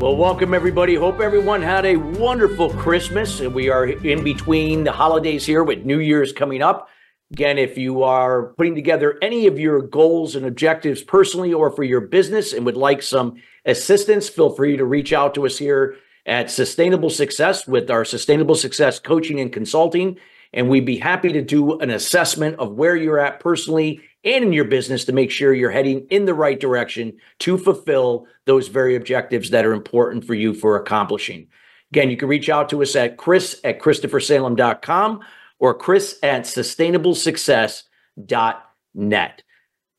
Well, welcome everybody. Hope everyone had a wonderful Christmas. And We are in between the holidays here with New Year's coming up. Again, if you are putting together any of your goals and objectives personally or for your business and would like some assistance, feel free to reach out to us here at Sustainable Success with our Sustainable Success Coaching and Consulting. And we'd be happy to do an assessment of where you're at personally and in your business to make sure you're heading in the right direction to fulfill those very objectives that are important for you for accomplishing. Again, you can reach out to us at chris at christophersalem.com or chris at sustainablesuccess.net.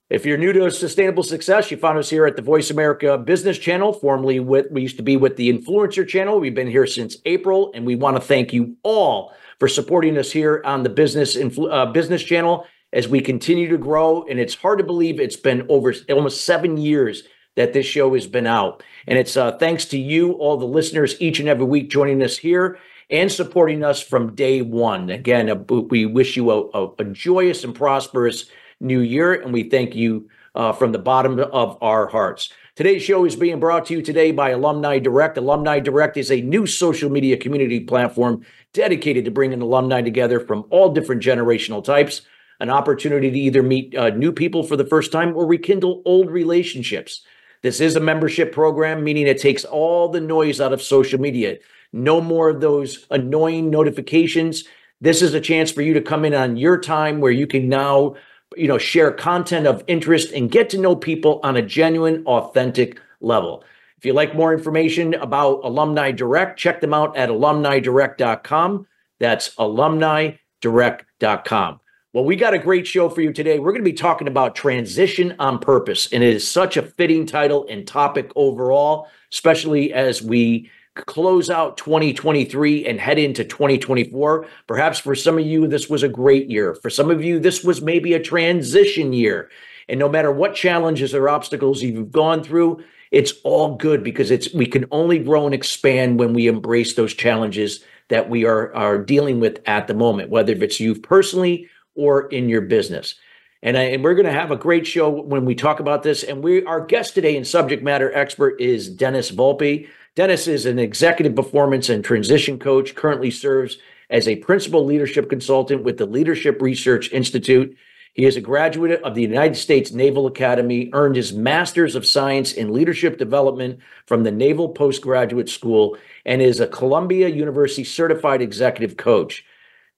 If you're new to Sustainable Success, you found us here at the Voice America Business Channel, formerly with we used to be with the Influencer Channel. We've been here since April, and we want to thank you all for supporting us here on the Business Influ- uh, Business Channel as we continue to grow. And it's hard to believe it's been over almost seven years that this show has been out. And it's uh, thanks to you, all the listeners, each and every week joining us here and supporting us from day one. Again, uh, we wish you a, a, a, joyous and prosperous new year, and we thank you uh, from the bottom of our hearts. Today's show is being brought to you today by Alumni Direct. Alumni Direct is a new social media community platform dedicated to bringing alumni together from all different generational types an opportunity to either meet uh, new people for the first time or rekindle old relationships. This is a membership program, meaning it takes all the noise out of social media. No more of those annoying notifications. This is a chance for you to come in on your time where you can now, you know, share content of interest and get to know people on a genuine, authentic level. If you'd like more information about Alumni Direct, check them out at alumnidirect.com. That's alumnidirect.com. Well, we got a great show for you today. We're going to be talking about transition on purpose, and it is such a fitting title and topic overall, especially as we close out 2023 and head into 2024. Perhaps for some of you, this was a great year. For some of you, this was maybe a transition year. And no matter what challenges or obstacles you've gone through, it's all good because it's we can only grow and expand when we embrace those challenges that we are are dealing with at the moment, whether it's you personally or in your business. And, I, and we're going to have a great show when we talk about this. And we, our guest today and subject matter expert is Dennis Volpe. Dennis is an executive performance and transition coach, currently serves as a principal leadership consultant with the Leadership Research Institute. He is a graduate of the United States Naval Academy, earned his Master's of Science in Leadership Development from the Naval Postgraduate School, and is a Columbia University certified executive coach.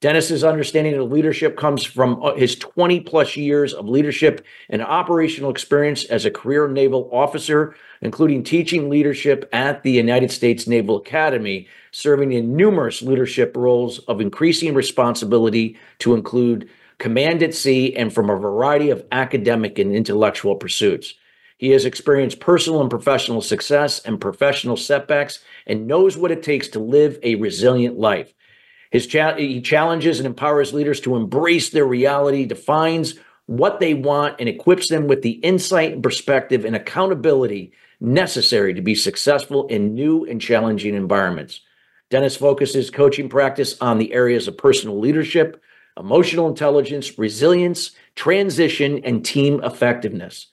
Dennis's understanding of leadership comes from uh, his 20 plus years of leadership and operational experience as a career naval officer, including teaching leadership at the United States Naval Academy, serving in numerous leadership roles of increasing responsibility to include command at sea and from a variety of academic and intellectual pursuits. He has experienced personal and professional success and professional setbacks and knows what it takes to live a resilient life. His cha- he challenges and empowers leaders to embrace their reality, defines what they want, and equips them with the insight and perspective and accountability necessary to be successful in new and challenging environments. Dennis focuses coaching practice on the areas of personal leadership, emotional intelligence, resilience, transition, and team effectiveness.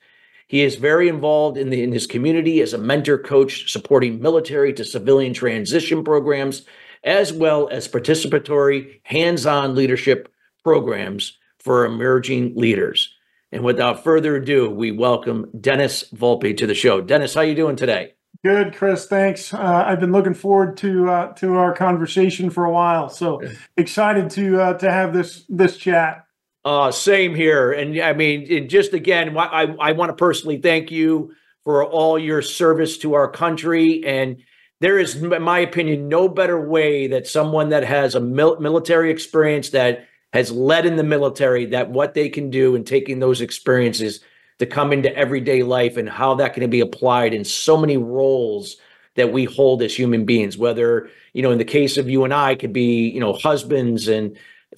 He is very involved in, the, in his community as a mentor coach, supporting military to civilian transition programs as well as participatory hands-on leadership programs for emerging leaders. And without further ado, we welcome Dennis Volpe to the show. Dennis, how you doing today? Good, Chris. Thanks. Uh, I've been looking forward to uh, to our conversation for a while. So excited to uh, to have this this chat. Uh, same here. And I mean, and just again, I I want to personally thank you for all your service to our country and there is, in my opinion, no better way that someone that has a mil- military experience that has led in the military that what they can do and taking those experiences to come into everyday life and how that can be applied in so many roles that we hold as human beings whether you know in the case of you and i could be you know husbands and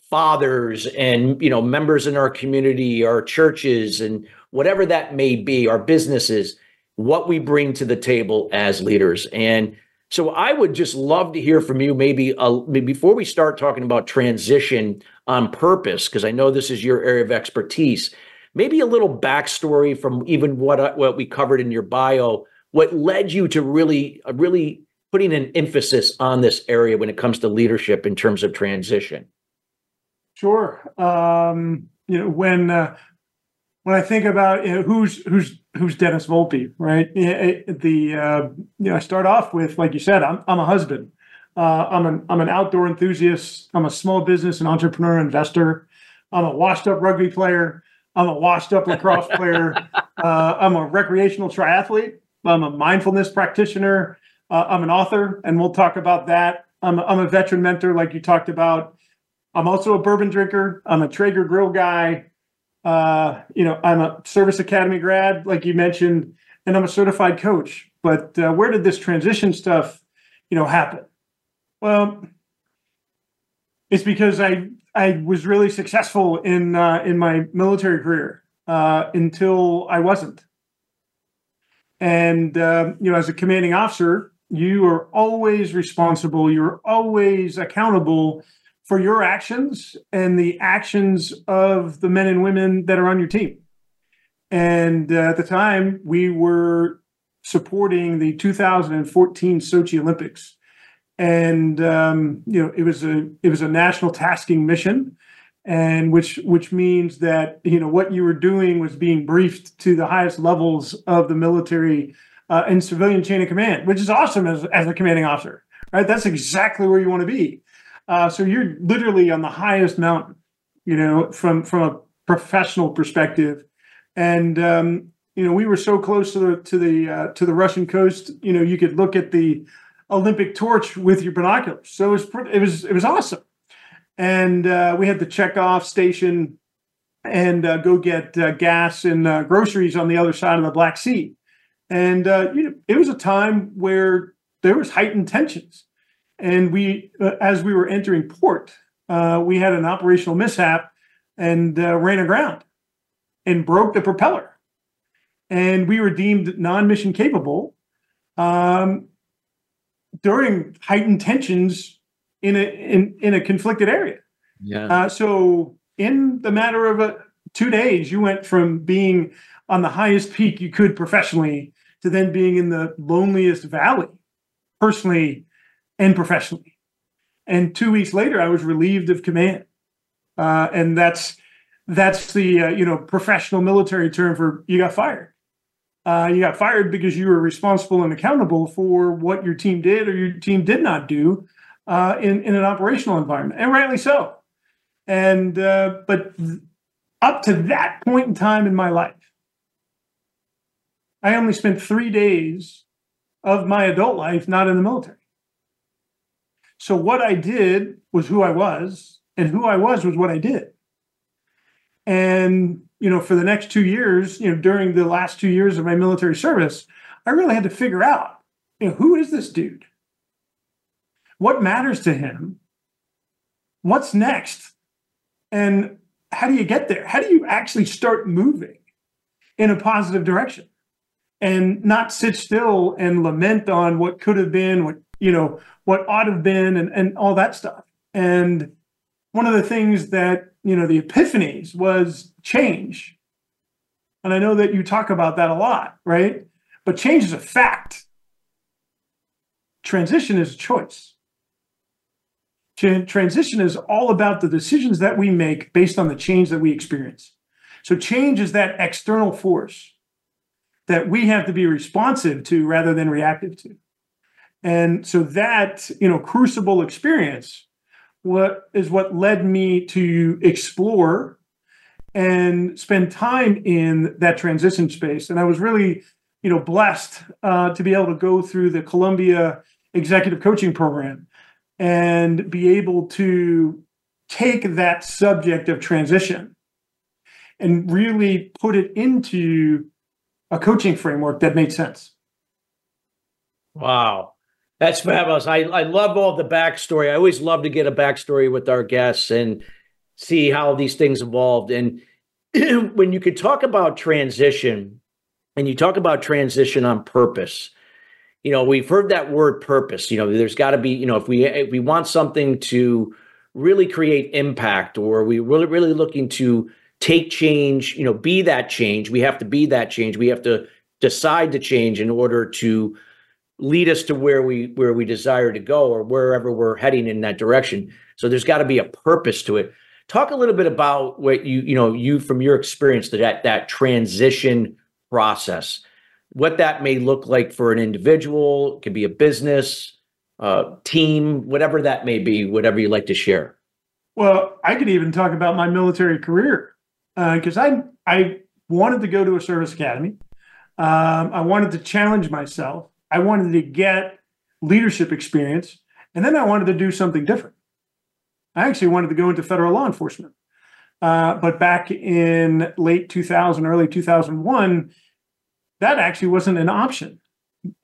fathers and you know members in our community, our churches, and whatever that may be, our businesses, what we bring to the table as leaders. And so I would just love to hear from you maybe, uh, before we start talking about transition on purpose, because I know this is your area of expertise. Maybe a little backstory from even what uh, what we covered in your bio. What led you to really, uh, really putting an emphasis on this area when it comes to leadership in terms of transition? Sure. Um, you know, when uh, when I think about you know, who's who's who's Dennis Volpe, right? The uh, you know, I start off with like you said, I'm I'm a husband. Uh, I'm an I'm an outdoor enthusiast. I'm a small business and entrepreneur investor. I'm a washed up rugby player. I'm a washed up lacrosse player. Uh, I'm a recreational triathlete. I'm a mindfulness practitioner. Uh, I'm an author, and we'll talk about that. I'm a, I'm a veteran mentor, like you talked about. I'm also a bourbon drinker. I'm a Traeger grill guy. Uh, you know, I'm a service academy grad, like you mentioned, and I'm a certified coach. But uh, where did this transition stuff, you know, happen? Well, it's because I I was really successful in uh, in my military career uh, until I wasn't. And uh, you know, as a commanding officer, you are always responsible. You're always accountable for your actions and the actions of the men and women that are on your team. And uh, at the time, we were supporting the 2014 Sochi Olympics, and um, you know it was a it was a national tasking mission, and which which means that you know what you were doing was being briefed to the highest levels of the military uh, and civilian chain of command, which is awesome as as a commanding officer, right? That's exactly where you want to be. Uh, so you're literally on the highest mountain, you know, from from a professional perspective, and um, you know we were so close to the to the uh, to the Russian coast. You know, you could look at the Olympic torch with your binoculars. So it was it was it was awesome, and uh, we had to check off station and uh, go get uh, gas and uh, groceries on the other side of the Black Sea, and you know it was a time where there was heightened tensions and we, uh, as we were entering port, uh, we had an operational mishap and uh, ran aground and broke the propeller. And we were deemed non mission capable um, during heightened tensions in a, in, in a conflicted area. Yeah. Uh, so, in the matter of uh, two days, you went from being on the highest peak you could professionally to then being in the loneliest valley personally and professionally. And two weeks later, I was relieved of command, uh, and that's that's the uh, you know professional military term for you got fired. Uh, you got fired because you were responsible and accountable for what your team did or your team did not do uh, in in an operational environment, and rightly so. And uh, but up to that point in time in my life, I only spent three days of my adult life not in the military. So what I did was who I was, and who I was was what I did. And you know, for the next two years, you know, during the last two years of my military service, I really had to figure out, you know, who is this dude? What matters to him? What's next? And how do you get there? How do you actually start moving in a positive direction and not sit still and lament on what could have been, what you know, what ought to have been and, and all that stuff. And one of the things that, you know, the epiphanies was change. And I know that you talk about that a lot, right? But change is a fact. Transition is a choice. Transition is all about the decisions that we make based on the change that we experience. So, change is that external force that we have to be responsive to rather than reactive to. And so that, you know, crucible experience what is what led me to explore and spend time in that transition space. And I was really, you know, blessed uh, to be able to go through the Columbia Executive Coaching Program and be able to take that subject of transition and really put it into a coaching framework that made sense. Wow. That's fabulous. I, I love all the backstory. I always love to get a backstory with our guests. And see how these things evolved. And when you could talk about transition and you talk about transition on purpose, you know, we've heard that word purpose. You know, there's got to be, you know, if we if we want something to really create impact or we really really looking to take change, you know, be that change, we have to be that change. We have to decide to change in order to lead us to where we where we desire to go or wherever we're heading in that direction. So there's got to be a purpose to it. Talk a little bit about what you you know you from your experience that that transition process, what that may look like for an individual, it could be a business, uh, team, whatever that may be, whatever you like to share. Well, I could even talk about my military career because uh, I I wanted to go to a service academy. Um, I wanted to challenge myself. I wanted to get leadership experience, and then I wanted to do something different. I actually wanted to go into federal law enforcement. Uh, but back in late 2000, early 2001, that actually wasn't an option,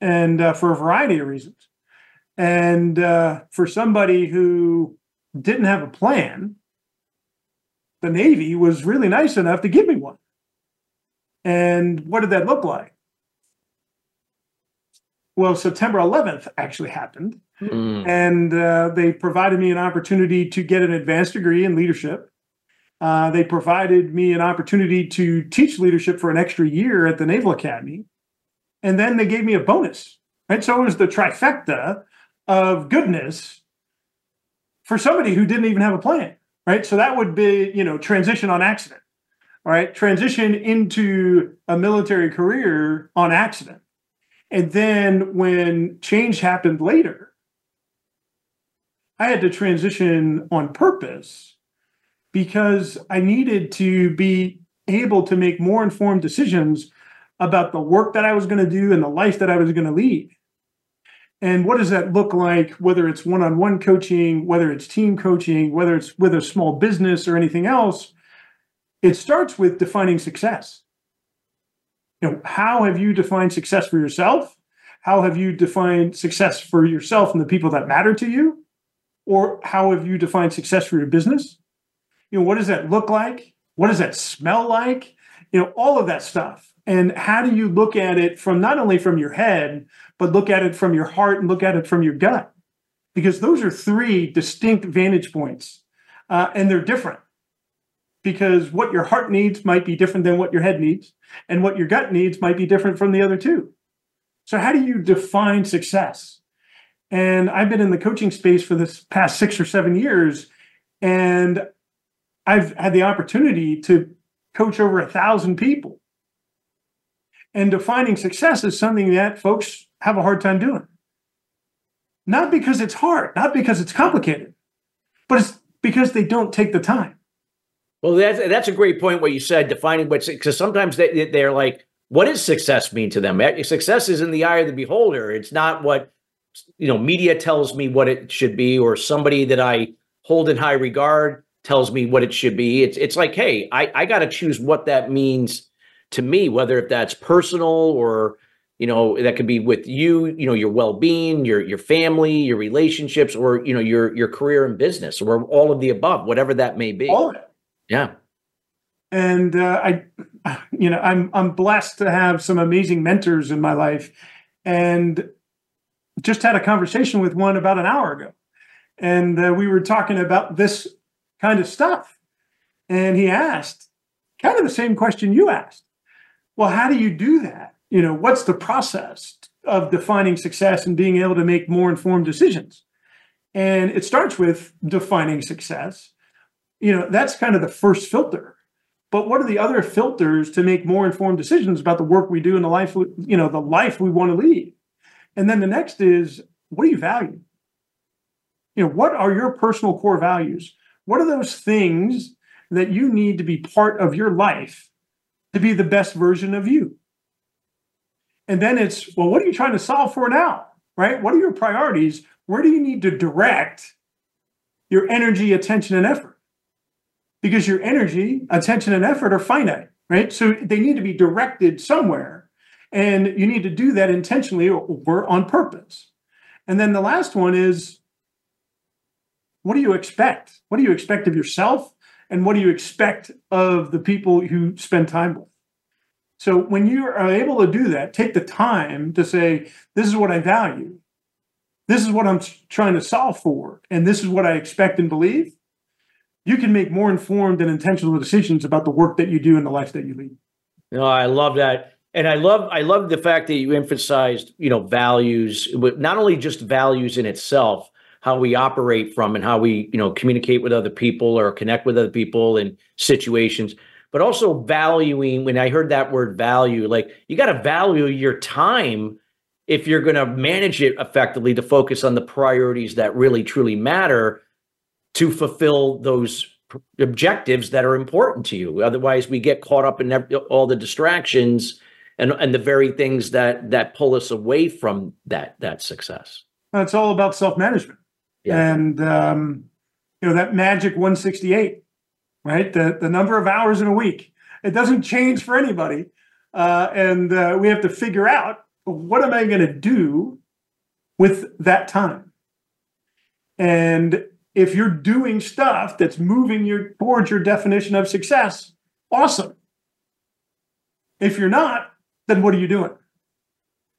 and uh, for a variety of reasons. And uh, for somebody who didn't have a plan, the Navy was really nice enough to give me one. And what did that look like? Well, September 11th actually happened. Mm. And uh, they provided me an opportunity to get an advanced degree in leadership. Uh, they provided me an opportunity to teach leadership for an extra year at the Naval Academy. And then they gave me a bonus. Right. So it was the trifecta of goodness for somebody who didn't even have a plan. Right. So that would be, you know, transition on accident. All right. Transition into a military career on accident. And then when change happened later, I had to transition on purpose because I needed to be able to make more informed decisions about the work that I was going to do and the life that I was going to lead. And what does that look like, whether it's one on one coaching, whether it's team coaching, whether it's with a small business or anything else? It starts with defining success. You know, how have you defined success for yourself? How have you defined success for yourself and the people that matter to you? Or how have you defined success for your business? You know, what does that look like? What does that smell like? You know, all of that stuff. And how do you look at it from not only from your head, but look at it from your heart and look at it from your gut? Because those are three distinct vantage points, uh, and they're different. Because what your heart needs might be different than what your head needs, and what your gut needs might be different from the other two. So, how do you define success? And I've been in the coaching space for this past six or seven years. And I've had the opportunity to coach over a thousand people. And defining success is something that folks have a hard time doing. Not because it's hard, not because it's complicated, but it's because they don't take the time. Well, that's that's a great point. What you said, defining what's because sometimes they they're like, what does success mean to them? Eh, success is in the eye of the beholder. It's not what you know media tells me what it should be or somebody that i hold in high regard tells me what it should be it's it's like hey i i got to choose what that means to me whether if that's personal or you know that could be with you you know your well-being your your family your relationships or you know your your career and business or all of the above whatever that may be all of it yeah and uh, i you know i'm i'm blessed to have some amazing mentors in my life and just had a conversation with one about an hour ago. And uh, we were talking about this kind of stuff. And he asked kind of the same question you asked. Well, how do you do that? You know, what's the process of defining success and being able to make more informed decisions? And it starts with defining success. You know, that's kind of the first filter. But what are the other filters to make more informed decisions about the work we do and the life, you know, the life we want to lead? And then the next is what do you value? You know, what are your personal core values? What are those things that you need to be part of your life to be the best version of you? And then it's, well, what are you trying to solve for now? Right? What are your priorities? Where do you need to direct your energy, attention, and effort? Because your energy, attention, and effort are finite, right? So they need to be directed somewhere. And you need to do that intentionally or on purpose. And then the last one is what do you expect? What do you expect of yourself and what do you expect of the people who spend time with. So when you are able to do that, take the time to say, this is what I value. This is what I'm trying to solve for. And this is what I expect and believe. You can make more informed and intentional decisions about the work that you do and the life that you lead. No, I love that. And I love I love the fact that you emphasized, you know, values, not only just values in itself, how we operate from and how we, you know, communicate with other people or connect with other people in situations, but also valuing when I heard that word value, like you got to value your time if you're going to manage it effectively to focus on the priorities that really truly matter to fulfill those objectives that are important to you. Otherwise, we get caught up in all the distractions and and the very things that that pull us away from that that success. It's all about self management, yeah. and um, you know that magic 168, right? The the number of hours in a week. It doesn't change for anybody, uh, and uh, we have to figure out what am I going to do with that time. And if you're doing stuff that's moving you towards your definition of success, awesome. If you're not, then what are you doing?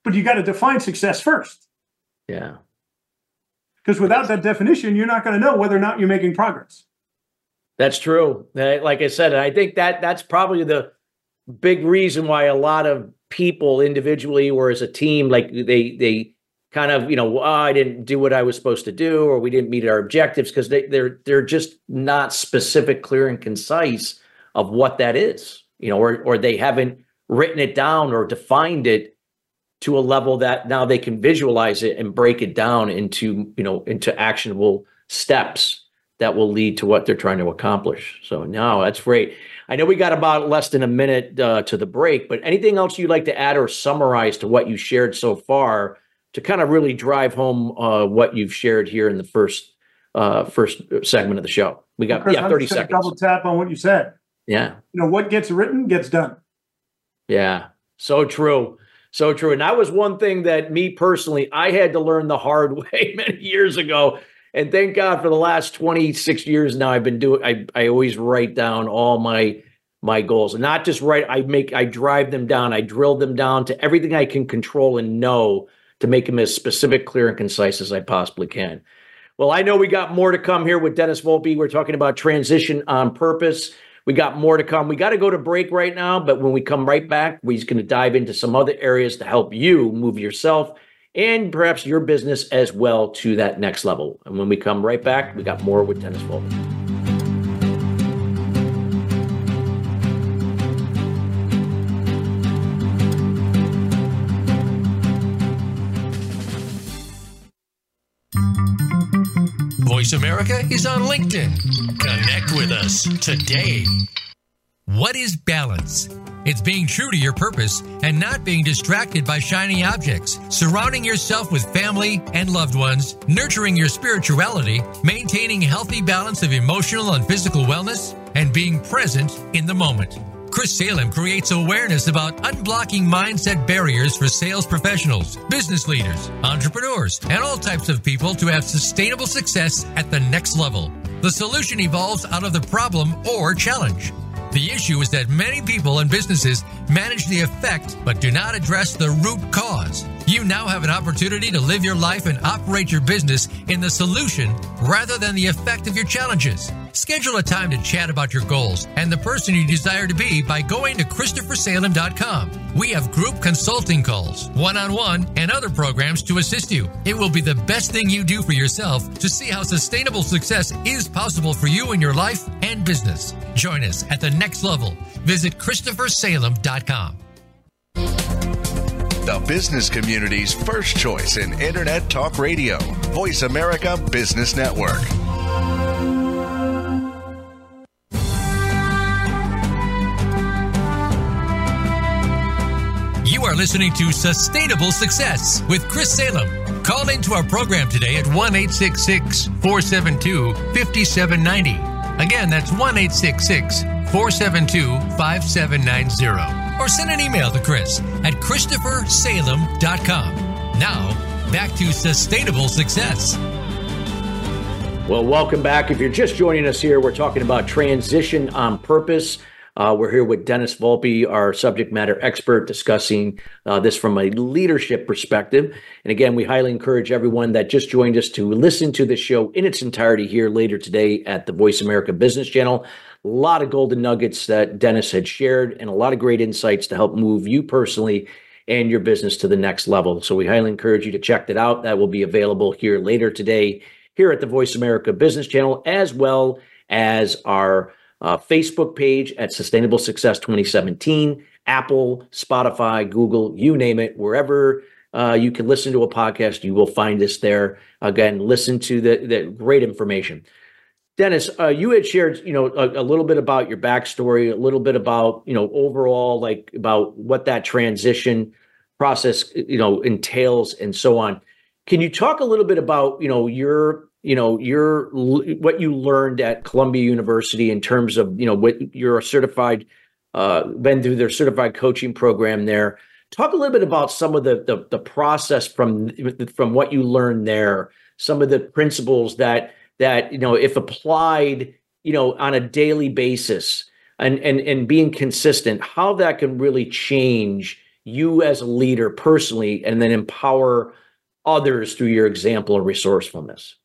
But you got to define success first. Yeah. Because without that definition, you're not going to know whether or not you're making progress. That's true. Like I said, I think that that's probably the big reason why a lot of people individually or as a team, like they they kind of you know oh, I didn't do what I was supposed to do or we didn't meet our objectives because they they're they're just not specific, clear, and concise of what that is. You know, or or they haven't written it down or defined it to a level that now they can visualize it and break it down into you know into actionable steps that will lead to what they're trying to accomplish so no that's great i know we got about less than a minute uh, to the break but anything else you'd like to add or summarize to what you shared so far to kind of really drive home uh, what you've shared here in the first uh, first segment of the show we got Chris, yeah 30 seconds double tap on what you said yeah you know what gets written gets done yeah, so true. So true. And that was one thing that me personally, I had to learn the hard way many years ago. And thank God for the last 26 years now, I've been doing, I, I always write down all my, my goals and not just write, I make, I drive them down. I drill them down to everything I can control and know to make them as specific, clear, and concise as I possibly can. Well, I know we got more to come here with Dennis Volpe. We're talking about transition on purpose. We got more to come. We got to go to break right now, but when we come right back, we're going to dive into some other areas to help you move yourself and perhaps your business as well to that next level. And when we come right back, we got more with Dennis Volpe. Voice America is on LinkedIn. Connect with us today. What is balance? It's being true to your purpose and not being distracted by shiny objects, surrounding yourself with family and loved ones, nurturing your spirituality, maintaining healthy balance of emotional and physical wellness, and being present in the moment. Chris Salem creates awareness about unblocking mindset barriers for sales professionals, business leaders, entrepreneurs, and all types of people to have sustainable success at the next level. The solution evolves out of the problem or challenge. The issue is that many people and businesses manage the effect but do not address the root cause. You now have an opportunity to live your life and operate your business in the solution rather than the effect of your challenges. Schedule a time to chat about your goals and the person you desire to be by going to ChristopherSalem.com. We have group consulting calls, one on one, and other programs to assist you. It will be the best thing you do for yourself to see how sustainable success is possible for you in your life and business. Join us at the next level. Visit ChristopherSalem.com. The business community's first choice in Internet Talk Radio, Voice America Business Network. You are listening to Sustainable Success with Chris Salem. Call into our program today at 1 472 5790. Again, that's 1 472 5790. Or send an email to Chris at ChristopherSalem.com. Now, back to Sustainable Success. Well, welcome back. If you're just joining us here, we're talking about transition on purpose. Uh, we're here with Dennis Volpe, our subject matter expert, discussing uh, this from a leadership perspective. And again, we highly encourage everyone that just joined us to listen to the show in its entirety here later today at the Voice America Business Channel. A lot of golden nuggets that Dennis had shared and a lot of great insights to help move you personally and your business to the next level. So we highly encourage you to check that out. That will be available here later today here at the Voice America Business Channel, as well as our uh, Facebook page at Sustainable Success 2017, Apple, Spotify, Google, you name it, wherever uh, you can listen to a podcast, you will find us there. Again, listen to the, the great information. Dennis, uh, you had shared, you know, a, a, little bit about your backstory, a little bit about, you know, overall, like about what that transition process, you know, entails, and so on. Can you talk a little bit about, you know, your you know your what you learned at Columbia University in terms of you know what you're a certified uh, been through their certified coaching program there. Talk a little bit about some of the, the the process from from what you learned there, some of the principles that that you know if applied you know on a daily basis and and and being consistent, how that can really change you as a leader personally, and then empower others through your example of resourcefulness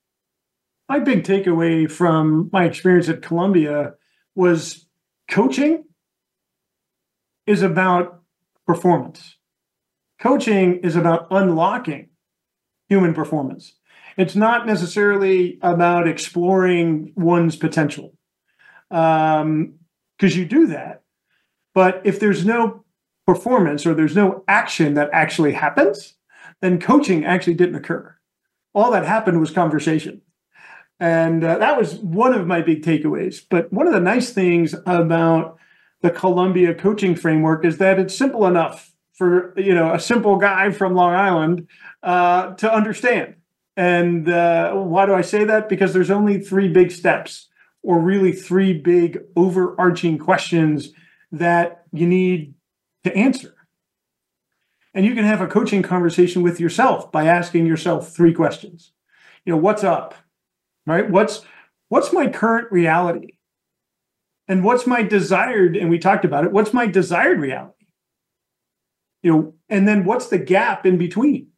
my big takeaway from my experience at Columbia was coaching is about performance. Coaching is about unlocking human performance. It's not necessarily about exploring one's potential, because um, you do that. But if there's no performance or there's no action that actually happens, then coaching actually didn't occur. All that happened was conversation. And uh, that was one of my big takeaways. But one of the nice things about the Columbia coaching framework is that it's simple enough for you know a simple guy from Long Island uh, to understand. And uh, why do I say that? Because there's only three big steps, or really three big overarching questions that you need to answer. And you can have a coaching conversation with yourself by asking yourself three questions. You know, what's up? Right? What's what's my current reality? And what's my desired, and we talked about it, what's my desired reality? You know, and then what's the gap in between?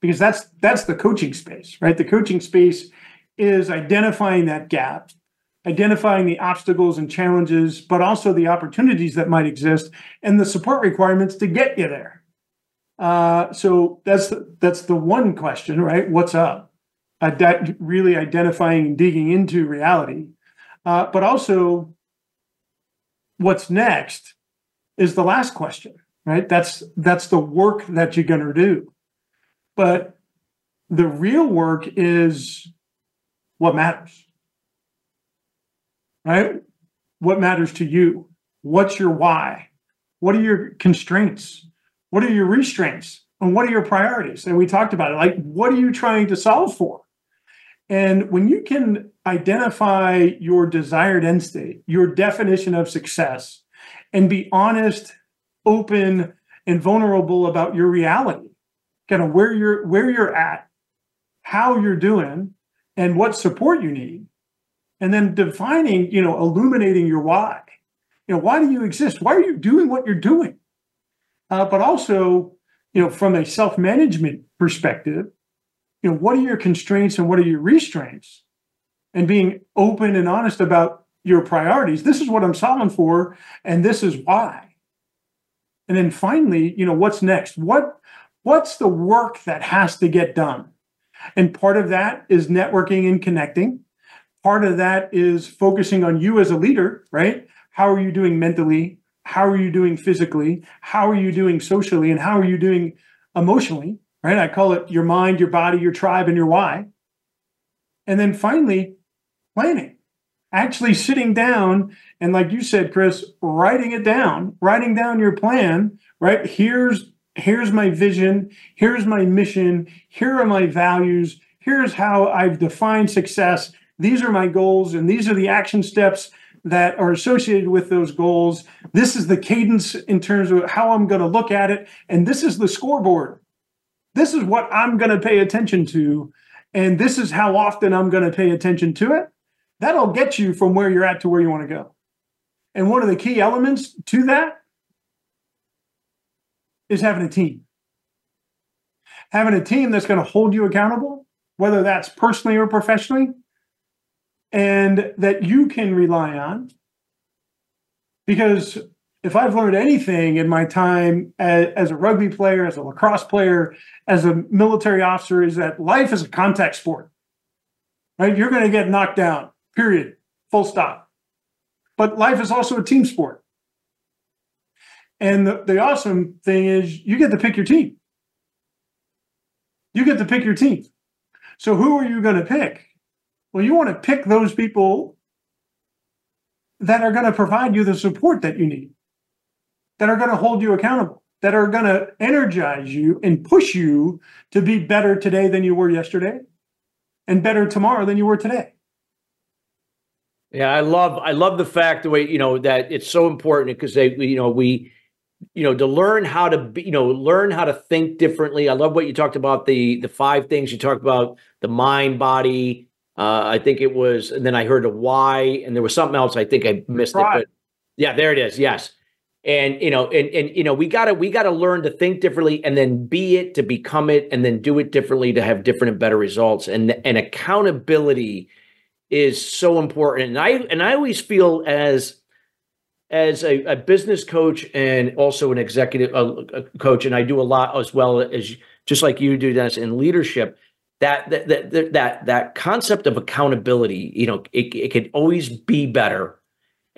Because that's that's the coaching space, right? The coaching space is identifying that gap, identifying the obstacles and challenges, but also the opportunities that might exist and the support requirements to get you there. Uh, so that's the, that's the one question, right? What's up? Really identifying and digging into reality. Uh, but also, what's next is the last question, right? That's that's the work that you're going to do. But the real work is what matters, right? What matters to you? What's your why? What are your constraints? What are your restraints? And what are your priorities? And we talked about it. Like, what are you trying to solve for? And when you can identify your desired end state, your definition of success, and be honest, open, and vulnerable about your reality, kind of where you're where you're at, how you're doing, and what support you need, and then defining, you know, illuminating your why. You know, why do you exist? Why are you doing what you're doing? Uh, but also, you know, from a self-management perspective, you know, what are your constraints and what are your restraints? And being open and honest about your priorities. This is what I'm solving for, and this is why. And then finally, you know, what's next? What what's the work that has to get done? And part of that is networking and connecting. Part of that is focusing on you as a leader, right? How are you doing mentally? How are you doing physically? How are you doing socially? And how are you doing emotionally? Right? I call it your mind, your body, your tribe, and your why. And then finally, planning, actually sitting down and, like you said, Chris, writing it down, writing down your plan, right? Here's here's my vision, here's my mission, here are my values, here's how I've defined success. These are my goals, and these are the action steps that are associated with those goals. This is the cadence in terms of how I'm going to look at it, and this is the scoreboard this is what I'm going to pay attention to. and this is how often I'm going to pay attention to it, that'll get you from where you're at to where you want to go. And one of the key elements to that is having a team. Having a team that's going to hold you accountable, whether that's personally or professionally, and that you can rely on. Because if I've learned anything in my time as, as, a rugby player, as a lacrosse player, as a military officer, is that life is a contact sport. Right? You're going to get knocked down, period, full stop. But life is also a team sport. And the, the awesome thing is you get to pick your team. You get to pick your team. So who are you going to pick? Well, you want to pick those people that are going to provide you the support that you need, that are going to hold you accountable, that are going to energize you and push you to be better today than you were yesterday and better tomorrow than you were today. Yeah, I love I love the fact the way you know that it's so important because they you know we you know to learn how to be, you know learn how to think differently. I love what you talked about the the five things you talked about the mind body uh, I think it was, and then I heard a why, and there was something else. I think I missed right. it, but yeah, there it is. Yes, and you know, and and you know, we gotta we gotta learn to think differently, and then be it to become it, and then do it differently to have different and better results. And and accountability is so important. And I and I always feel as as a, a business coach and also an executive uh, coach, and I do a lot as well as just like you do, Dennis, in leadership that that that that, that concept of accountability you know it, it could always be better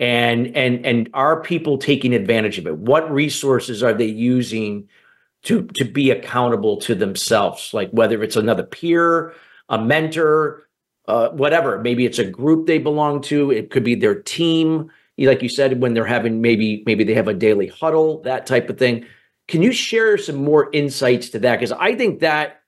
and and and are people taking advantage of it? What resources are they using to to be accountable to themselves? Like whether it's another peer a mentor uh, whatever. Maybe it's a group they belong to. It could be their team. Like you said when they're having maybe maybe they have a daily huddle that type of thing. Can you share some more insights to that? Because i think that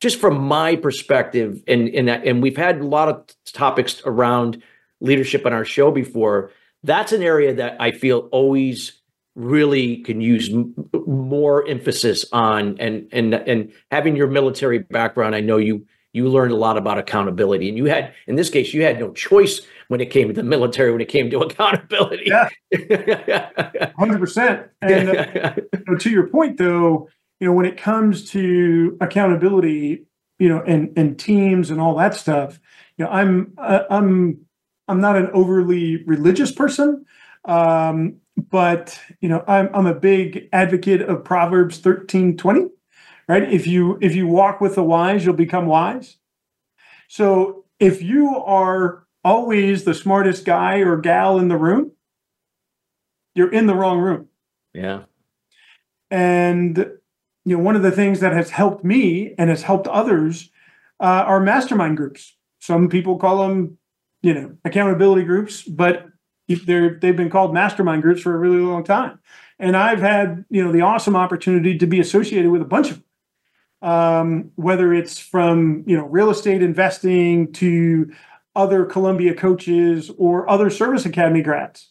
just from my perspective, and and and we've had a lot of topics around leadership on our show before. That's an area that I feel always really can use m- more emphasis on and and and having your military background i know you you learned a lot about accountability and you had in this case you had no choice when it came to the military when it came to accountability. Yeah. 100% and uh, you know, to your point though you know, when it comes to accountability, you know, and and teams and all that stuff, you know, I'm uh, I'm I'm not an overly religious person, um, but you know, I'm I'm a big advocate of Proverbs thirteen twenty, right? If you if you walk with the wise, you'll become wise. So if you are always the smartest guy or gal in the room, you're in the wrong room. Yeah. And you know, one of the things that has helped me and has helped others uh, are mastermind groups. Some people call them, you know, accountability groups, but they're they've been called mastermind groups for a really long time. And I've had, you know, the awesome opportunity to be associated with a bunch of them. Um, whether it's from you know real estate investing to other Columbia coaches or other service academy grads,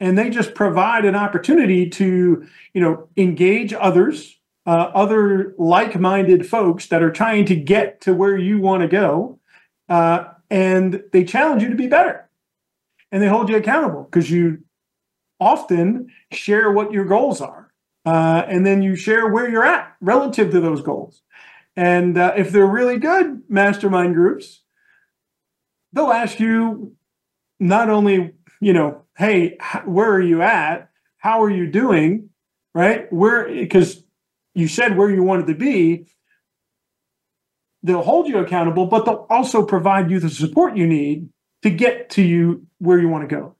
and they just provide an opportunity to you know engage others uh, other like-minded folks that are trying to get to where you want to go uh, and they challenge you to be better. And they hold you accountable because you often share what your goals are uh, and then you share where you're at relative to those goals. And uh, if they're really good mastermind groups they'll ask you not only you know hey where are you at? How are you doing? Right? Where because you said where you wanted to be, they'll hold you accountable, but they'll also provide you the support you need to get to you where you want to go.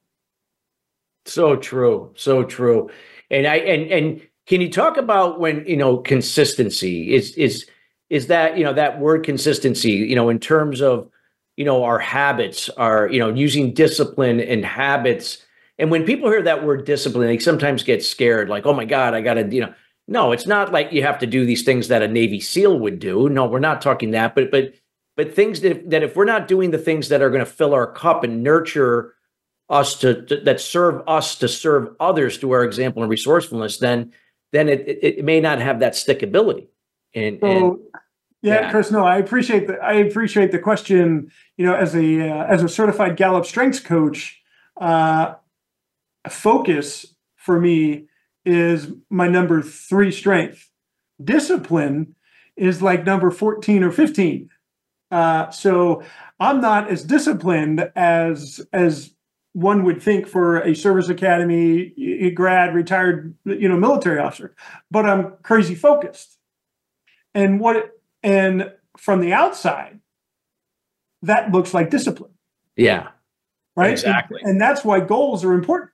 So true. So true. And I and and can you talk about when, you know, consistency is is is that, you know, that word consistency, you know, in terms of, you know, our habits, are, you know, using discipline and habits. And when people hear that word discipline, they sometimes get scared, like, oh my God, I gotta, you know, no, it's not like you have to do these things that a Navy SEAL would do. No, we're not talking that, but but but things that that if we're not doing the things that are going to fill our cup and nurture us to, to, that serve us to serve others through our example and resourcefulness, then then it, it, it may not have that stickability. And, so, and Yeah, Yeah. Chris. No, I appreciate the I appreciate the question. You know, as a uh, as a certified Gallup strengths coach, uh, focus for me is my number three strength. Discipline is like number fourteen or fifteen. Uh, so I'm not as disciplined as as one would think for a service academy grad, retired, you know, military officer, but I'm crazy focused. And what and from the outside, that looks like discipline, Yeah. right? Exactly. And, and that's why goals are important.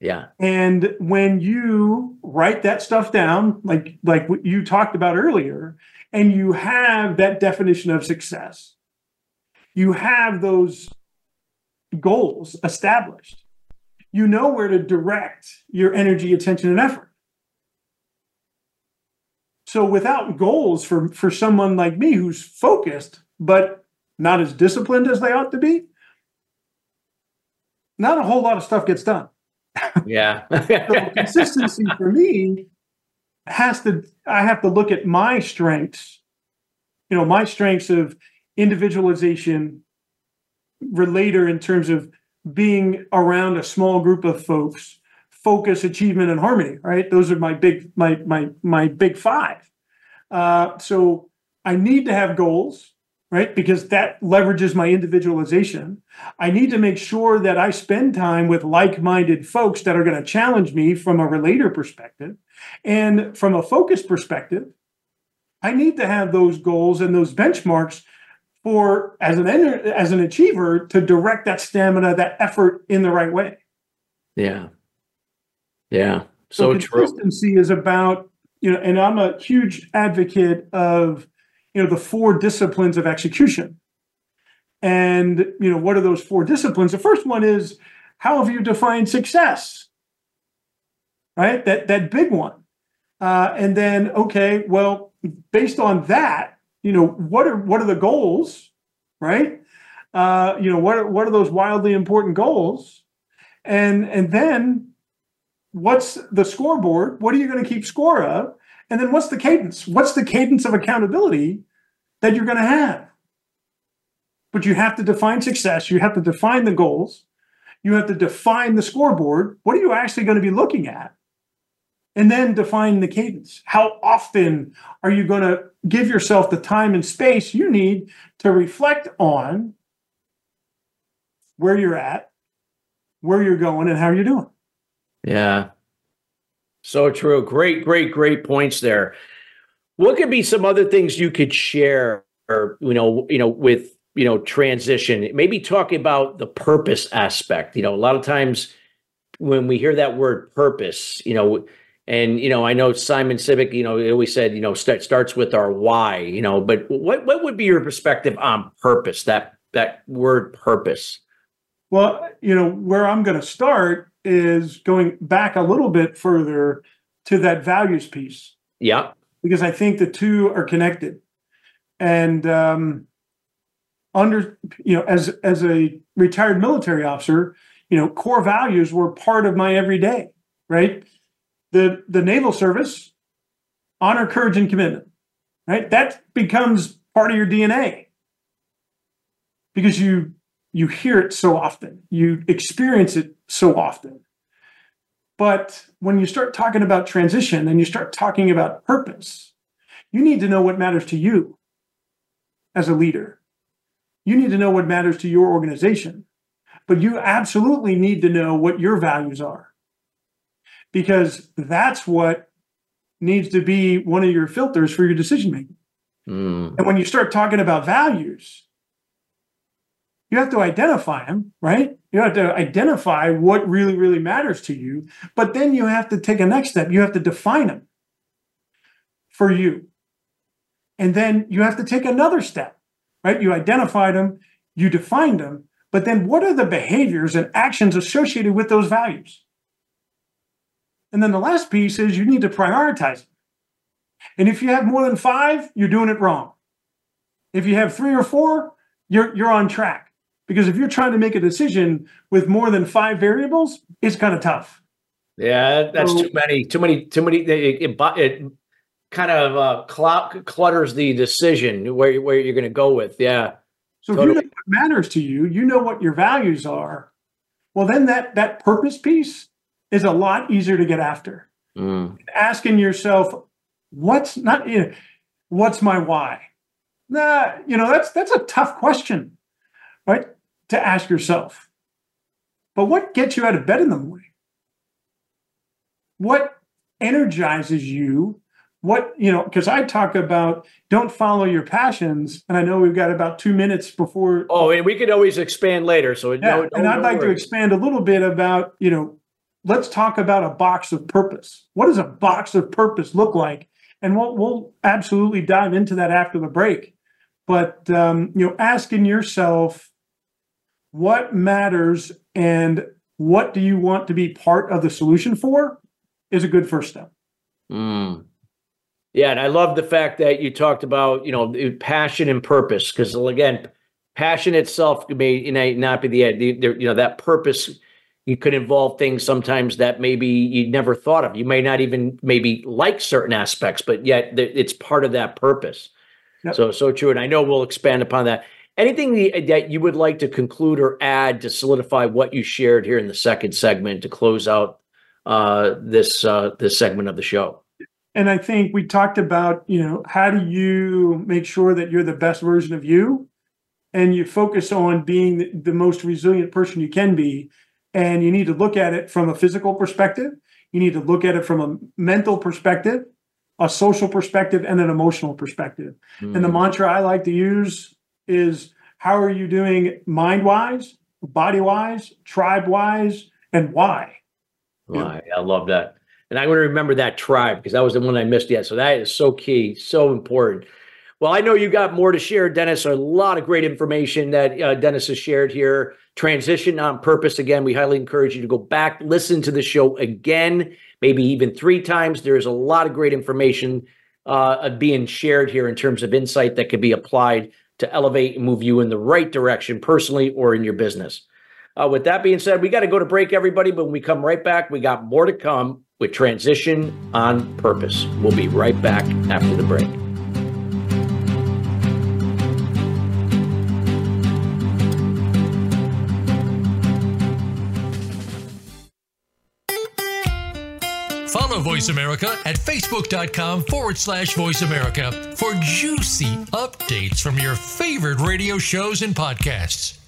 Yeah. And when you write that stuff down, like like what you talked about earlier, and you have that definition of success, you have those goals established. You know where to direct your energy, attention, and effort. So without goals for for someone like me who's focused but not as disciplined as they ought to be, not a whole lot of stuff gets done. Yeah. So consistency for me has to I have to look at my strengths, you know, my strengths of individualization, relator in terms of being around a small group of folks, focus, achievement, and harmony. Right, those are my big my my my big five. Uh, so I need to have goals, right, because that leverages my individualization. I need to make sure that I spend time with like-minded folks that are going to challenge me from a relator perspective, and from a focus perspective. I need to have those goals and those benchmarks for as an as an achiever to direct that stamina, that effort in the right way. yeah. Yeah. So true. consistency is about you know, and I'm a huge advocate of you know the four disciplines of execution. And you know, what are those four disciplines? The first one is how have you defined success? Right, that that big one. Uh, and then, okay, well, based on that, you know, what are what are the goals, right? Uh, you know, what are, what are those wildly important goals? And and then what's the scoreboard? What are you going to keep score of? And then what's the cadence? What's the cadence of accountability that you're going to have? But you have to define success. You have to define the goals. You have to define the scoreboard. What are you actually going to be looking at? And then define the cadence. How often are you going to give yourself the time and space you need to reflect on where you're at, where you're going, and how you're doing? Yeah. So true. Great, great, great points there. What could be some other things you could share or you know, you know, with you know, transition? Maybe talk about the purpose aspect. You know, a lot of times when we hear that word purpose, you know, and you know, I know Simon Sinek, you know, always said, you know, start starts with our why, you know, but what what would be your perspective on purpose? That that word purpose. Well, you know, where I'm going to start is going back a little bit further to that values piece Yeah. because I think the two are connected. And um, under, you know, as as a retired military officer, you know, core values were part of my everyday. Right, the the naval service, honor, courage, and commitment. Right, that becomes part of your DNA because you you hear it so often, you experience it so often. But when you start talking about transition and you start talking about purpose, you need to know what matters to you as a leader. You need to know what matters to your organization, but you absolutely need to know what your values are because that's what needs to be one of your filters for your decision making. Mm. And when you start talking about values, you have to identify them, right? You have to identify what really, really matters to you. But then you have to take a next step. You have to define them for you. And then you have to take another step, right? You identified them, you defined them, but then what are the behaviors and actions associated with those values? And then the last piece is you need to prioritize them. And if you have more than five, you're doing it wrong. If you have three or four, you're you're on track. Because if you're trying to make a decision with more than five variables, it's kind of tough. Yeah, that's So- too many, too many, too many. It, it, it kind of uh, cl- clutters the decision where where you're going to go with. Yeah. So totally. if you know what matters to you, you know what your values are. Well, then that that purpose piece is a lot easier to get after. Mm. Asking yourself, what's not you know, what's my why? Nah, you know that's that's a tough question, right? To ask yourself. But what gets you out of bed in the morning? What energizes you what you know because i talk about don't follow your passions and i know we've got about two minutes before oh and we could always expand later so yeah, no, and i'd like to expand a little bit about you know let's talk about a box of purpose what does a box of purpose look like and we'll, we'll absolutely dive into that after the break but um, you know asking yourself what matters and what do you want to be part of the solution for is a good first step mm. Yeah, and I love the fact that you talked about you know passion and purpose because again, passion itself may not be the, end. you know that purpose. You could involve things sometimes that maybe you never thought of. You may not even maybe like certain aspects, but yet it's part of that purpose. Yep. So so true, and I know we'll expand upon that. Anything that you would like to conclude or add to solidify what you shared here in the second segment to close out uh, this uh, this segment of the show? and I think we talked about, you know, how do you make sure that you're the best version of you? And you focus on being the, most resilient person you can be. And you need to look at it from a physical perspective. You need to look at it from a mental perspective, a social perspective, and an emotional perspective. Mm. And the mantra I like to use is how are you doing mind wise, body wise, tribe wise, and why? Why? I love that. And I'm going to remember that tribe because that was the one I missed yet. So that is so key, so important. Well, I know you got more to share, Dennis. A lot of great information that uh, Dennis has shared here. Transition on purpose. Again, we highly encourage you to go back, listen to the show again, maybe even three times. There's a lot of great information uh, being shared here in terms of insight that could be applied to elevate and move you in the right direction personally or in your business. Uh, with that being said, we got to go to break, everybody. But when we come right back, we got more to come with Transition on Purpose. We'll be right back after the break. Follow Voice America at facebook.com forward slash voice America for juicy updates from your favorite radio shows and podcasts.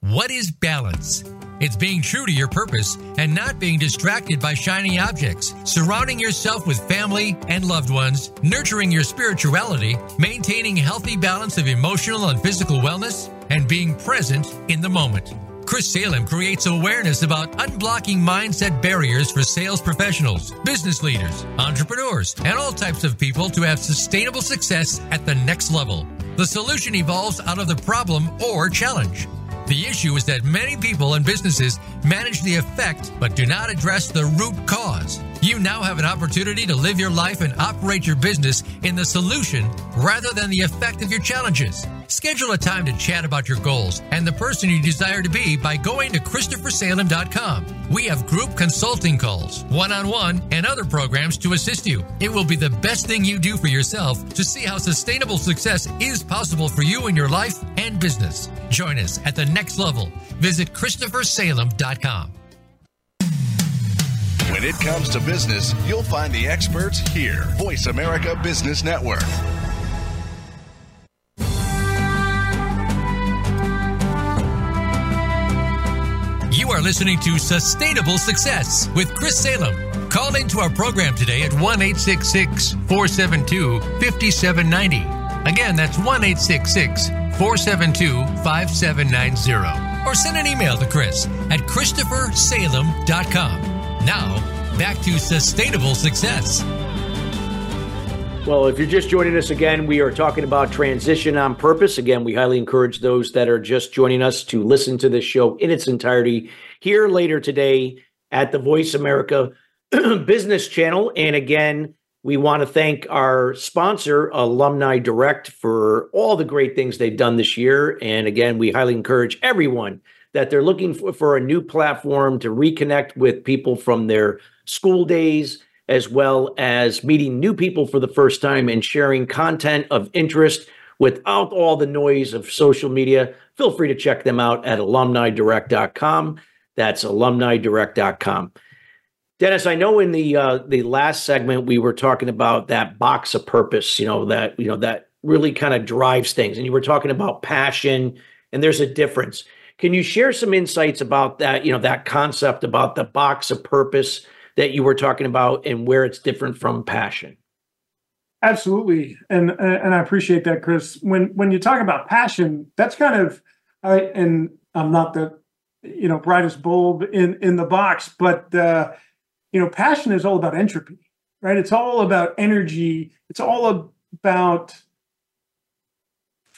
What is balance? It's being true to your purpose and not being distracted by shiny objects, surrounding yourself with family and loved ones, nurturing your spirituality, maintaining healthy balance of emotional and physical wellness, and being present in the moment. Chris Salem creates awareness about unblocking mindset barriers for sales professionals, business leaders, entrepreneurs, and all types of people to have sustainable success at the next level. The solution evolves out of the problem or challenge. The issue is that many people and businesses manage the effect but do not address the root cause. You now have an opportunity to live your life and operate your business in the solution rather than the effect of your challenges. Schedule a time to chat about your goals and the person you desire to be by going to ChristopherSalem.com. We have group consulting calls, one on one, and other programs to assist you. It will be the best thing you do for yourself to see how sustainable success is possible for you in your life and business. Join us at the next level. Visit ChristopherSalem.com. When it comes to business, you'll find the experts here. Voice America Business Network. You are listening to Sustainable Success with Chris Salem. Call into our program today at 1 472 5790. Again, that's 1 472 5790. Or send an email to Chris at ChristopherSalem.com. Now, back to sustainable success. Well, if you're just joining us again, we are talking about transition on purpose. Again, we highly encourage those that are just joining us to listen to this show in its entirety here later today at the Voice America Business Channel. And again, we want to thank our sponsor, Alumni Direct, for all the great things they've done this year. And again, we highly encourage everyone that they're looking for, for a new platform to reconnect with people from their school days as well as meeting new people for the first time and sharing content of interest without all the noise of social media. Feel free to check them out at alumnidirect.com. That's alumnidirect.com. Dennis, I know in the uh, the last segment we were talking about that box of purpose, you know, that you know that really kind of drives things. And you were talking about passion, and there's a difference. Can you share some insights about that, you know, that concept about the box of purpose that you were talking about and where it's different from passion? Absolutely, and and I appreciate that, Chris. When when you talk about passion, that's kind of, I and I'm not the, you know, brightest bulb in in the box, but uh, you know, passion is all about entropy, right? It's all about energy. It's all about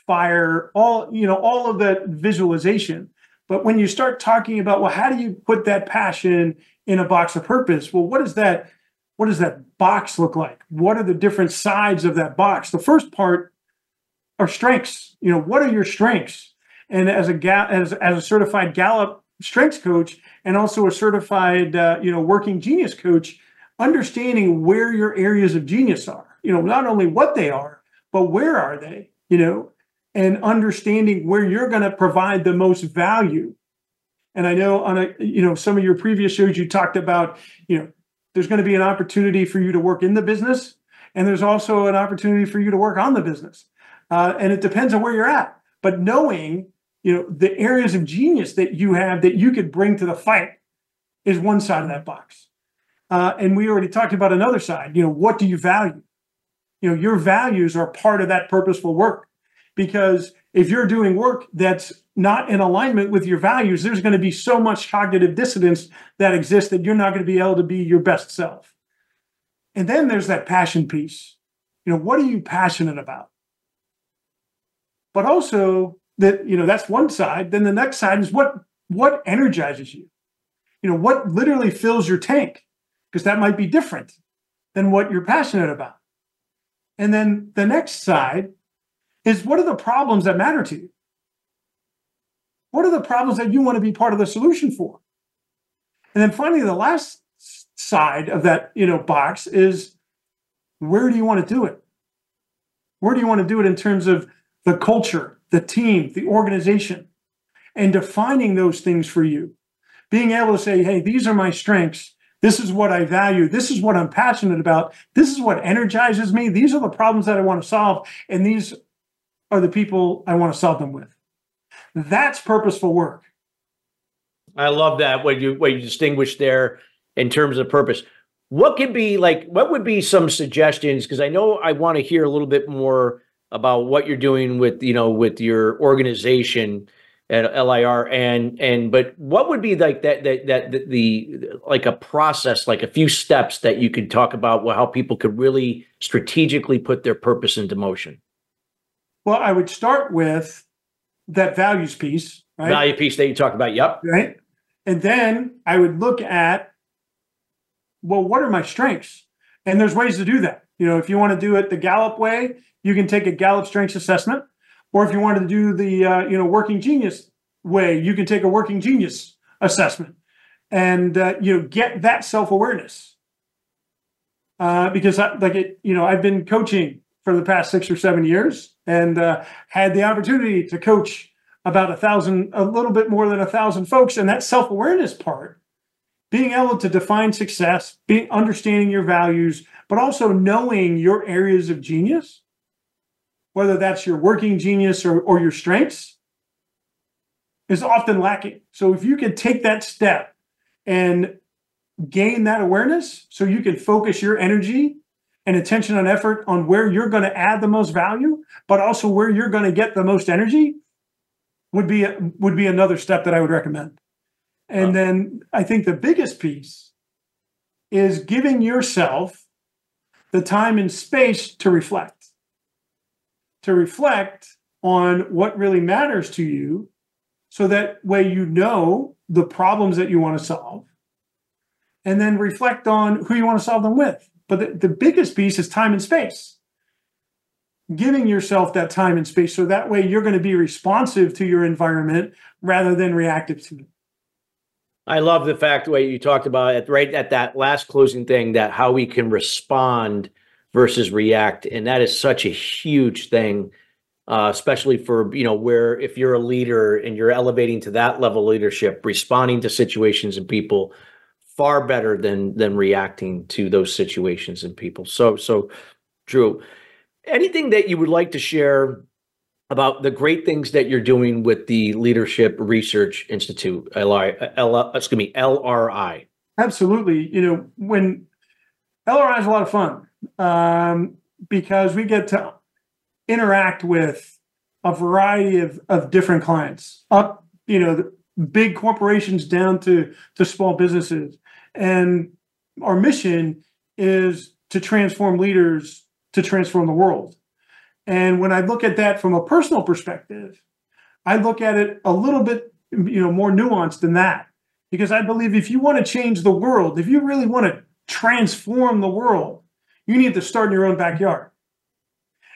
fire, all you know, all of that visualization. But when you start talking about, well, how do you put that passion in a box of purpose? Well, what is that? what does that box look like? What are the different sides of that box? The first part are strengths. You know, what are your strengths? And as a as as a certified Gallup strengths coach and also a certified uh, you know working genius coach, understanding where your areas of genius are. You know, not only what they are, but where are they? You know, and understanding where you're going to provide the most value. And I know on a you know some of your previous shows you talked about you know there's going to be an opportunity for you to work in the business, and there's also an opportunity for you to work on the business. Uh, and it depends on where you're at. But knowing, you know, the areas of genius that you have that you could bring to the fight is one side of that box. Uh, and we already talked about another side. You know, what do you value? You know, your values are part of that purposeful work because if you're doing work that's not in alignment with your values, there's going to be so much cognitive dissonance that exists that you're not going to be able to be your best self. And then there's that passion piece. You know, what are you passionate about? But also that, you know, that's one side. Then the next side is what what energizes you? You know, what literally fills your tank? Because that might be different than what you're passionate about. And then the next side is what are the problems that matter to you? What are the problems that you want to be part of the solution for? And then finally, the last side of that you know box is where do you want to do it? Where do you want to do it in terms of the culture, the team, the organization, and defining those things for you? Being able to say, hey, these are my strengths. This is what I value. This is what I'm passionate about. This is what energizes me. These are the problems that I want to solve. And these are the people I want to solve them with. That's purposeful work. I love that what you what you distinguish there in terms of purpose. What could be like what would be some suggestions because I know I want to hear a little bit more about what you're doing with you know with your organization at LIR and and but what would be like that that that the, the like a process like a few steps that you could talk about how people could really strategically put their purpose into motion well, I would start with that values piece, right? Value piece that you talked about. Yep. Right. And then I would look at, well, what are my strengths? And there's ways to do that. You know, if you want to do it the Gallup way, you can take a Gallup strengths assessment. Or if you wanted to do the, uh, you know, working genius way, you can take a working genius assessment and, uh, you know, get that self awareness. Uh, because, I, like, it, you know, I've been coaching for the past six or seven years and uh, had the opportunity to coach about a thousand, a little bit more than a thousand folks. And that self awareness part, being able to define success, being understanding your values, but also knowing your areas of genius, whether that's your working genius or, or your strengths, is often lacking. So if you can take that step and gain that awareness so you can focus your energy and attention and effort on where you're going to add the most value, but also where you're going to get the most energy would be would be another step that I would recommend. And wow. then I think the biggest piece is giving yourself the time and space to reflect. To reflect on what really matters to you so that way you know the problems that you want to solve and then reflect on who you want to solve them with but the, the biggest piece is time and space. Giving yourself that time and space so that way you're going to be responsive to your environment rather than reactive to it. I love the fact the way you talked about it right at that last closing thing that how we can respond versus react, and that is such a huge thing, uh, especially for you know where if you're a leader and you're elevating to that level leadership, responding to situations and people far better than than reacting to those situations and people. So so, true, anything that you would like to share about the great things that you're doing with the Leadership Research Institute, LI, L, excuse me, LRI. Absolutely. You know, when LRI is a lot of fun um, because we get to interact with a variety of, of different clients, up, you know, big corporations down to, to small businesses. And our mission is to transform leaders to transform the world. And when I look at that from a personal perspective, I look at it a little bit, you know, more nuanced than that. Because I believe if you want to change the world, if you really want to transform the world, you need to start in your own backyard.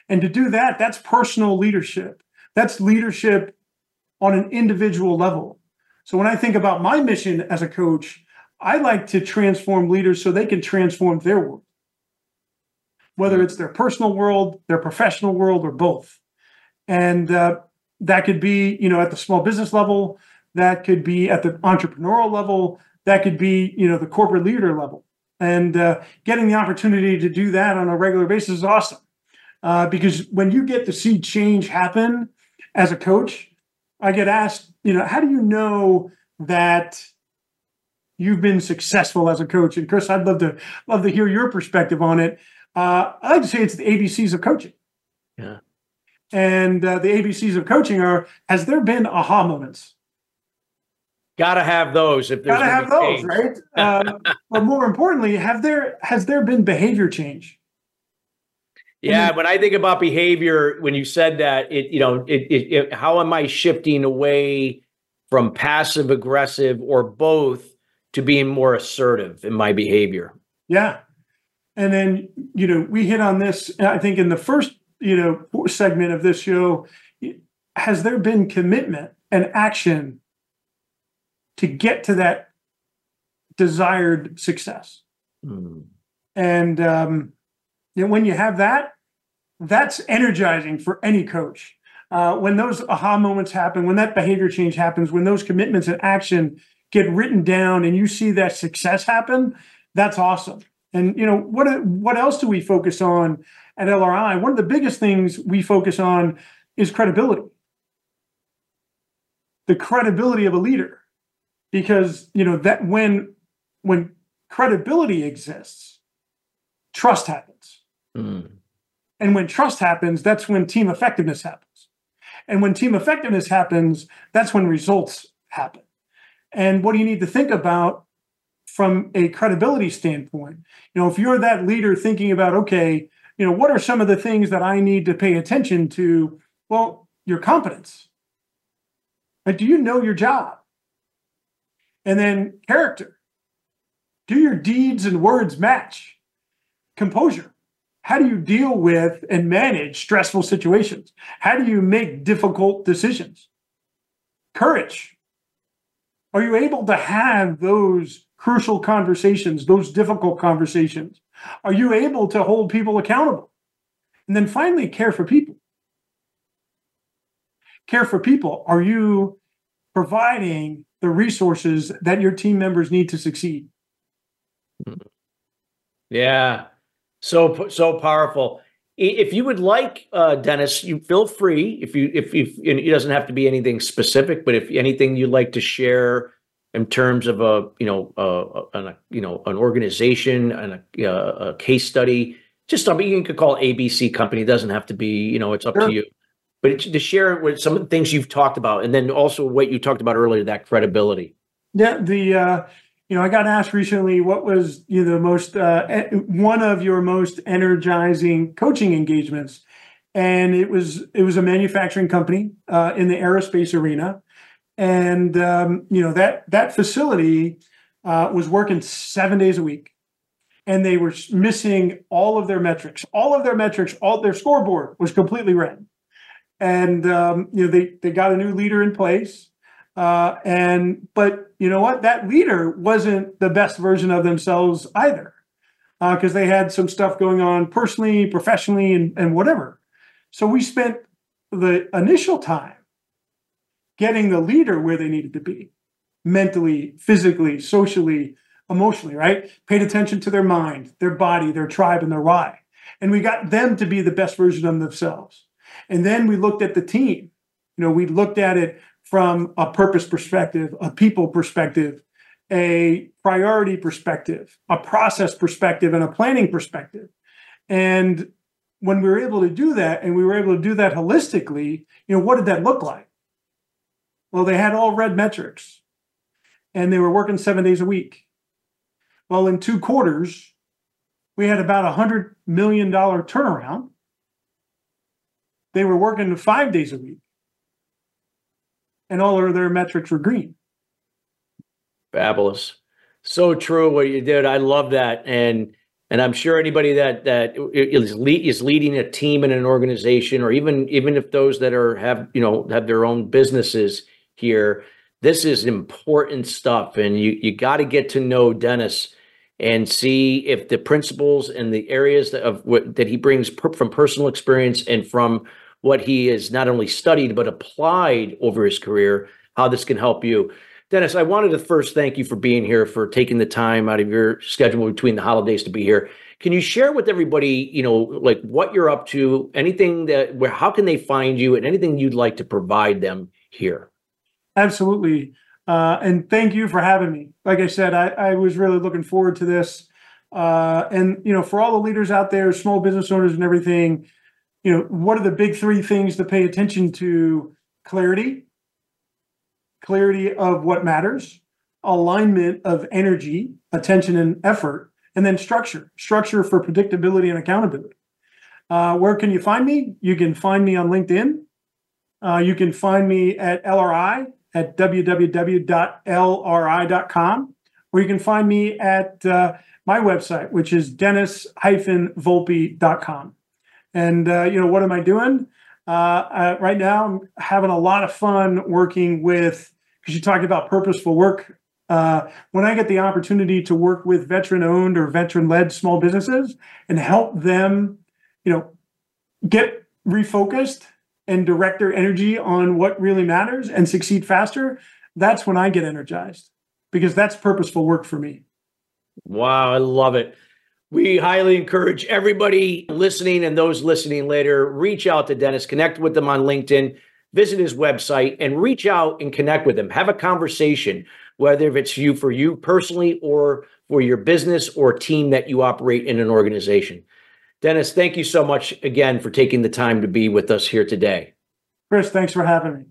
And to do that, that's personal leadership. That's leadership on an individual level. So when I think about my mission as a coach, I like to transform leaders so they can transform their world whether it's their personal world, their professional world, or both. And uh, that could be, you know, at the small business level, that could be at the entrepreneurial level, that could be, you know, the corporate leader level. And uh, getting the opportunity to do that on a regular basis is awesome. Uh, because when you get to see change happen as a coach, I get asked, you know, how do you know that you've been successful as a coach? And Chris, I'd love to love to hear your perspective on it. Uh, I like to say it's the ABCs of coaching. Yeah. And uh, the ABCs of coaching are: Has there been aha moments? Got to have those. If there's got to have those, right? uh, but more importantly, have there has there been behavior change? Yeah, when I think about behavior, when you said that, it you know, it, it, it how am I shifting away from passive aggressive or both to being more assertive in my behavior? Yeah, and then, you know, we hit on this, I think, in the first, you know, segment of this show. Has there been commitment and action to get to that desired success? Mm. And um, you know, when you have that, that's energizing for any coach. Uh, when those aha moments happen, when that behavior change happens, when those commitments and action get written down and you see that success happen, that's awesome. And you know what? What else do we focus on at LRI? One of the biggest things we focus on is credibility. The credibility of a leader, because you know that when when credibility exists, trust happens. Mm. And when trust happens, that's when team effectiveness happens. And when team effectiveness happens, that's when results happen. And what do you need to think about from a credibility standpoint. You know, if you're that leader thinking about, okay, you know, what are some of the things that I need to pay attention to? Well, your competence. But do you know your job? And then character. Do your deeds and words match? Composure. How do you deal with and manage stressful situations? How do you make difficult decisions? Courage. Are you able to have those crucial conversations, those difficult conversations? Are you able to hold people accountable? And then finally, care for people. Care for people. Are you providing the resources that your team members need to succeed? Hmm. Yeah, so so powerful. If you would like, uh, Dennis, you feel free. If you if if it doesn't have to be anything specific, but if anything you'd like to share in terms of a you know a, you know an organization and a, a, case study just something you could call abc company it doesn't have to be you know it's up sure. to you but it, to share with some of the things you've talked about and then also what you talked about earlier that credibility yeah the uh you know i got asked recently what was you know the most uh one of your most energizing coaching engagements. And it was it was a manufacturing company uh, in the aerospace arena. And um, you know that that facility uh, was working seven days a week. And they were missing all of their metrics. All of their metrics all their scoreboard was completely red. And um, you know they they got a new leader in place Uh, and but you know what? That leader wasn't the best version of themselves either, because uh, they had some stuff going on personally, professionally, and, and whatever. So we spent the initial time getting the leader where they needed to be mentally, physically, socially, emotionally, right? Paid attention to their mind, their body, their tribe, and their why. And we got them to be the best version of themselves. And then we looked at the team. You know, we looked at it from a purpose perspective, a people perspective, a priority perspective, a process perspective, and a planning perspective. And when we were able to do that, and we were able to do that holistically, you know, what did that look like? Well, they had all red metrics and they were working seven days a week. Well, in two quarters, we had about a $100 million turnaround. They were working five days a week, and all of their metrics were green. Fabulous. So true what you did. I love that. And and I'm sure anybody that that is, lead, is leading a team in an organization, or even even if those that are have you know have their own businesses here, this is important stuff. And you you got to get to know Dennis and see if the principles and the areas that of what that he brings per, from personal experience and from what he has not only studied but applied over his career, how this can help you. Dennis, I wanted to first thank you for being here, for taking the time out of your schedule between the holidays to be here. Can you share with everybody, you know, like what you're up to, anything that where how can they find you and anything you'd like to provide them here? Absolutely. Uh, and thank you for having me. Like I said, I, I was really looking forward to this. Uh, and you know, for all the leaders out there, small business owners, and everything, you know, what are the big three things to pay attention to? Clarity, clarity of what matters, alignment of energy, attention, and effort, and then structure. Structure for predictability and accountability. Uh, where can you find me? You can find me on LinkedIn. Uh, you can find me at LRI at www.lri.com, or you can find me at uh, my website, which is dennis-volpe.com. And, uh, you know, what am I doing? Uh, right now, I'm having a lot of fun working with, because you talked about purposeful work. Uh, when I get the opportunity to work with veteran owned or veteran led small businesses and help them, you know, get refocused and direct their energy on what really matters and succeed faster, that's when I get energized because that's purposeful work for me. Wow, I love it. We highly encourage everybody listening and those listening later, reach out to Dennis, connect with them on LinkedIn, visit his website, and reach out and connect with him. Have a conversation, whether if it's you for you personally or for your business or team that you operate in an organization. Dennis, thank you so much again for taking the time to be with us here today. Chris, thanks for having me.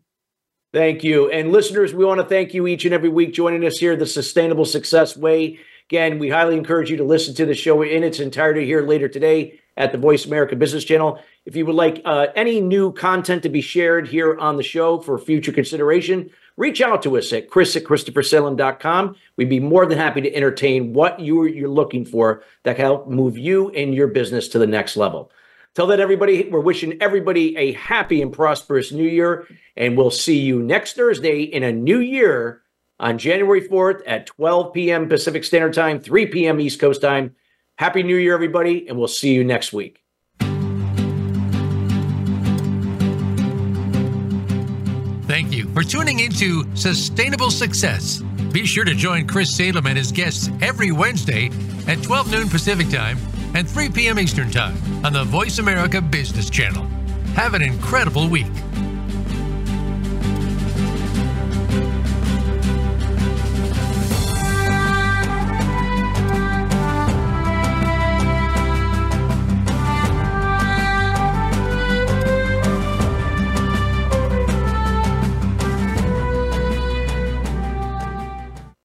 Thank you. And listeners, we want to thank you each and every week joining us here, the Sustainable Success Way. Again, we highly encourage you to listen to the show in its entirety here later today at the Voice America Business Channel. If you would like uh, any new content to be shared here on the show for future consideration, reach out to us at chris at christophersalem.com. We'd be more than happy to entertain what you're, you're looking for that can help move you and your business to the next level. Tell that everybody, we're wishing everybody a happy and prosperous new year, and we'll see you next Thursday in a new year on January 4th at 12 p.m. Pacific Standard Time, 3 p.m. East Coast Time. Happy New Year, everybody, and we'll see you next week. Thank you for tuning into Sustainable Success. Be sure to join Chris Salem and his guests every Wednesday at 12 noon Pacific Time and 3 p.m. Eastern Time on the Voice America Business Channel. Have an incredible week.